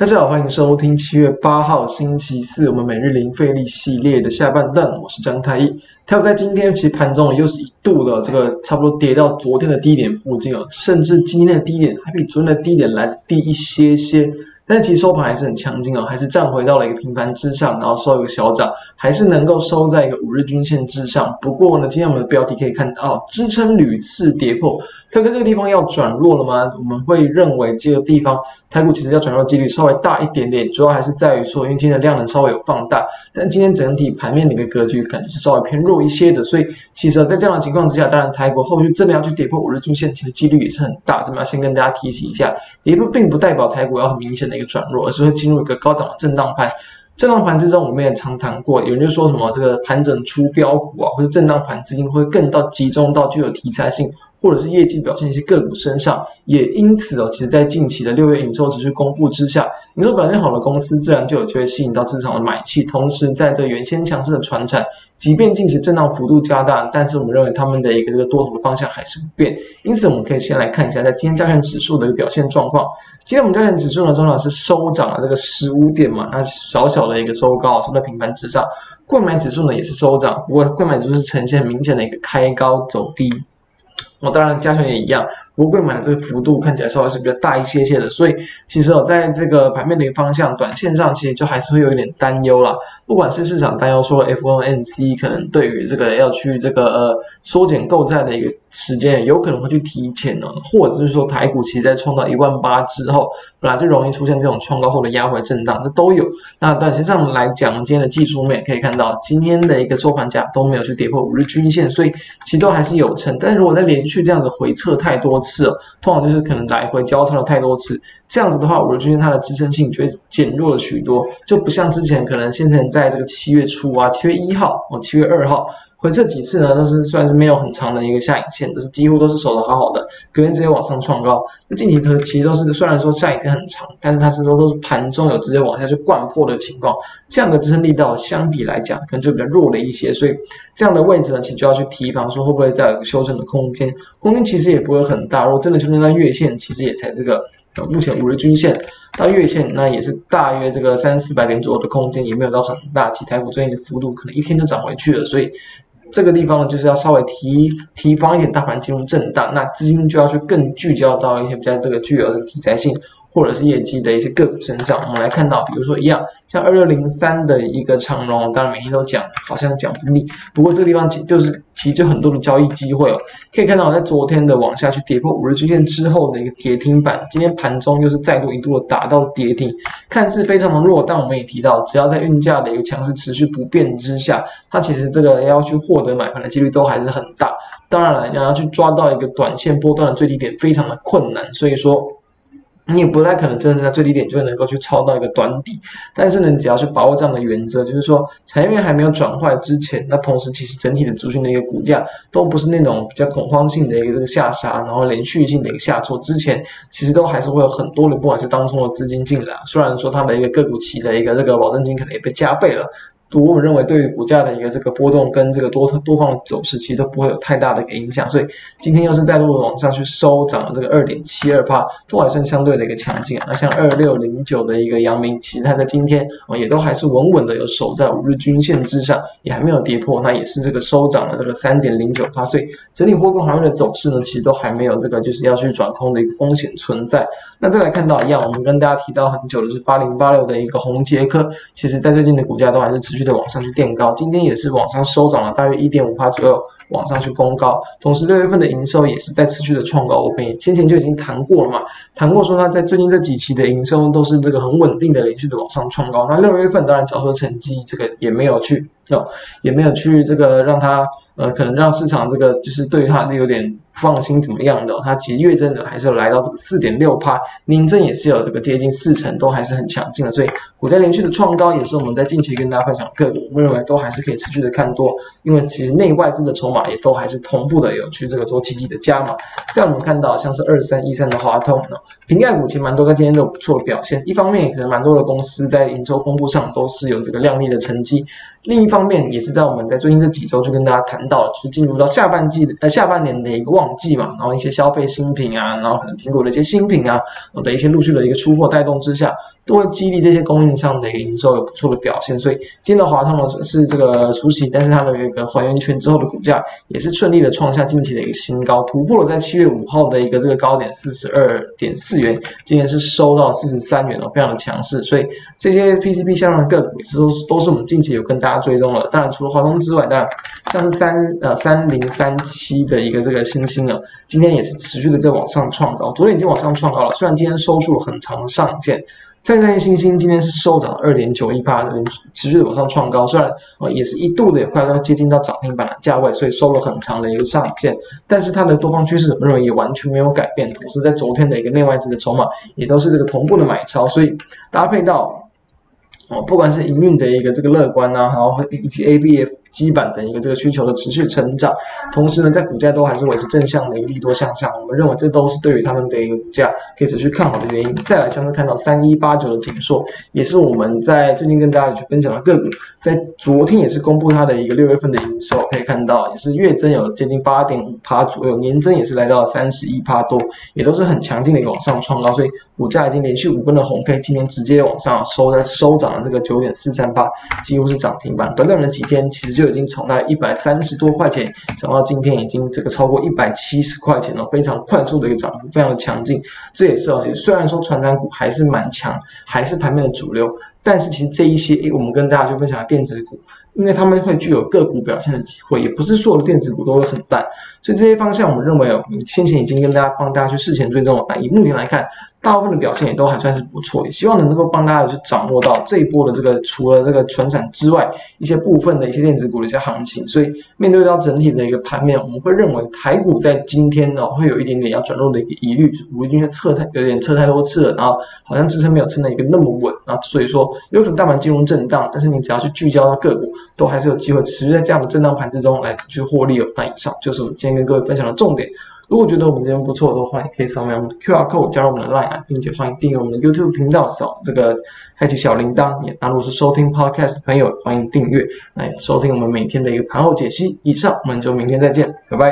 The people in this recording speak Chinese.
大家好，欢迎收听七月八号星期四我们每日零费力系列的下半段，我是张太一。台股在今天其实盘中又是一度的这个差不多跌到昨天的低点附近啊，甚至今天的低点还比昨天的低点来低一些些。但其实收盘还是很强劲哦，还是站回到了一个平盘之上，然后收一个小涨，还是能够收在一个五日均线之上。不过呢，今天我们的标题可以看到，哦，支撑屡次跌破，它在这个地方要转弱了吗？我们会认为这个地方台股其实要转弱的几率稍微大一点点，主要还是在于说，因为今天的量能稍微有放大，但今天整体盘面的一个格局感觉是稍微偏弱一些的，所以其实在这样的情况之下，当然台股后续真的要去跌破五日均线，其实几率也是很大。这么要先跟大家提醒一下，跌破并不代表台股要很明显的。转弱，而是会进入一个高档的震荡盘。震荡盘之中，我们也常谈过，有人就说什么这个盘整出标股啊，或者震荡盘资金会更到集中到具有题材性。或者是业绩表现一些个股身上，也因此哦，其实，在近期的六月营收持续公布之下，营收表现好的公司自然就有机会吸引到市场的买气。同时，在这原先强势的传产，即便近期震荡幅度加大，但是我们认为他们的一个这个多头的方向还是不变。因此，我们可以先来看一下在今天加权指数的一个表现状况。今天我们加权指数呢，中场是收涨了这个十五点嘛，那小小的一个收高，收在平盘之上。购买指数呢也是收涨，不过购买指数是呈现明显的一个开高走低。我当然加权也一样，不过柜买的这个幅度看起来稍微是比较大一些些的，所以其实哦，在这个盘面的一个方向，短线上其实就还是会有一点担忧啦。不管是市场担忧说 FOMC 可能对于这个要去这个呃缩减购债的一个时间，有可能会去提前呢，或者是说台股其实在创造一万八之后，本来就容易出现这种创高后的压回震荡，这都有。那短线上来讲，今天的技术面可以看到，今天的一个收盘价都没有去跌破五日均线，所以其实都还是有撑。但是如果在连去这样子回撤太多次了，通常就是可能来回交叉了太多次，这样子的话，五日均线它的支撑性就会减弱了许多，就不像之前可能先前在这个七月初啊，七月一号哦，七月二号。回撤几次呢，都是算是没有很长的一个下影线，都是几乎都是守得好好的，隔天直接往上创高。那近期它其实都是虽然说下影线很长，但是它是都都是盘中有直接往下去掼破的情况，这样的支撑力道相比来讲可能就比较弱了一些，所以这样的位置呢，其实就要去提防说会不会再有一个修正的空间，空间其实也不会很大。如果真的修正到月线，其实也才这个。目前五日均线到月线，那也是大约这个三四百点左右的空间，也没有到很大。其台股最近的幅度可能一天就涨回去了，所以这个地方呢，就是要稍微提提防一点，大盘进入震荡，那资金就要去更聚焦到一些比较这个具有的题材性。或者是业绩的一些个股身上，我们来看到，比如说一样，像二六零三的一个长荣，当然每天都讲，好像讲不腻。不过这个地方其就是其实就很多的交易机会哦，可以看到在昨天的往下去跌破五日均线之后的一个跌停板，今天盘中又是再度一度的打到跌停，看似非常的弱，但我们也提到，只要在运价的一个强势持续不变之下，它其实这个要去获得买盘的几率都还是很大。当然了，你要去抓到一个短线波段的最低点非常的困难，所以说。你也不太可能真的在最低点就能够去抄到一个短底，但是呢，你只要去把握这样的原则，就是说产业面还没有转坏之前，那同时其实整体的族群的一个股价都不是那种比较恐慌性的一个这个下杀，然后连续性的一个下挫，之前其实都还是会有很多的不管是当中的资金进来，虽然说它的一个个股期的一个这个保证金可能也被加倍了。我们认为，对于股价的一个这个波动跟这个多多方走势，其实都不会有太大的一个影响。所以今天要是再度往上去收涨了这个二点七二趴，都还算相对的一个强劲啊。那像二六零九的一个阳明，其实它在今天啊也都还是稳稳的有守在五日均线之上，也还没有跌破，那也是这个收涨了这个三点零九趴。所以整体货柜行业的走势呢，其实都还没有这个就是要去转空的一个风险存在。那再来看到一样，我们跟大家提到很久的是八零八六的一个红杰科，其实在最近的股价都还是持续的往上去垫高，今天也是往上收涨了大约一点五趴左右，往上去攻高。同时六月份的营收也是在持续的创高，我们先前就已经谈过了嘛，谈过说它在最近这几期的营收都是这个很稳定的连续的往上创高。那六月份当然缴出成绩，这个也没有去哦，也没有去这个让它。呃，可能让市场这个就是对于它有点放心怎么样的，它其实月增的还是有来到这个四点六趴，年增也是有这个接近四成，都还是很强劲的。所以股价连续的创高，也是我们在近期跟大家分享个股，我认为都还是可以持续的看多，因为其实内外资的筹码也都还是同步的有去这个做积极的加码。在我们看到像是二三一三的华通呢，平盖股其实蛮多个今天都有不错的表现，一方面可能蛮多的公司在营收公布上都是有这个亮丽的成绩，另一方面也是在我们在最近这几周就跟大家谈。到了，就是进入到下半季的呃下半年的一个旺旺季嘛，然后一些消费新品啊，然后可能苹果的一些新品啊的一些陆续的一个出货带动之下，都会激励这些供应商的一个营收有不错的表现。所以今天的华通呢是这个除息，但是它的一个还原权之后的股价也是顺利的创下近期的一个新高，突破了在七月五号的一个这个高点四十二点四元，今天是收到四十三元了，非常的强势。所以这些 PCB 相关的个股也是都是都是我们近期有跟大家追踪了。当然除了华通之外，当然像是三呃三零三七的一个这个新兴啊，今天也是持续的在往上创高，昨天已经往上创高了，虽然今天收出了很长的上影线。三零三欣兴今天是收涨了二点九一趴，持续的往上创高，虽然呃也是一度的也快要接近到涨停板的价位，所以收了很长的一个上影线，但是它的多方趋势我认为也完全没有改变，同时在昨天的一个内外资的筹码也都是这个同步的买超，所以搭配到哦不管是营运的一个这个乐观啊，然后以及 ABF。基本的一个这个需求的持续成长，同时呢，在股价都还是维持正向的一个利多向上，我们认为这都是对于他们的一个股价可以持续看好的原因。再来，像是看到三一八九的景硕，也是我们在最近跟大家去分享的个股，在昨天也是公布它的一个六月份的营收，可以看到也是月增有接近八点五趴左右，年增也是来到了三十一趴多，也都是很强劲的一个往上创高，所以股价已经连续五根的红 K，今天直接往上收在收涨了这个九点四三八，几乎是涨停板。短短的几天，其实就已经从那一百三十多块钱涨到今天已经这个超过一百七十块钱了，非常快速的一个涨幅，非常的强劲。这也是啊，其实虽然说传产股还是蛮强，还是盘面的主流，但是其实这一些，诶，我们跟大家去分享的电子股。因为他们会具有个股表现的机会，也不是所有的电子股都会很烂，所以这些方向我们认为哦，先前已经跟大家帮大家去事前追踪了，但以目前来看，大部分的表现也都还算是不错，也希望能够帮大家去掌握到这一波的这个除了这个传产之外，一些部分的一些电子股的一些行情。所以面对到整体的一个盘面，我们会认为台股在今天呢会有一点点要转弱的一个疑虑，我已经测太有点测太多次了，然后好像支撑没有撑的一个那么稳啊，所以说有可能大盘金融震荡，但是你只要去聚焦到个股。都还是有机会持续在这样的震荡盘之中来去获利有单以上，就是我们今天跟各位分享的重点。如果觉得我们节目不错的话，也可以扫描我们的 QR code 加入我们的 Line，并且欢迎订阅我们的 YouTube 频道，扫这个开启小铃铛。也，如果是收听 Podcast 的朋友，欢迎订阅来收听我们每天的一个盘后解析。以上，我们就明天再见，拜拜。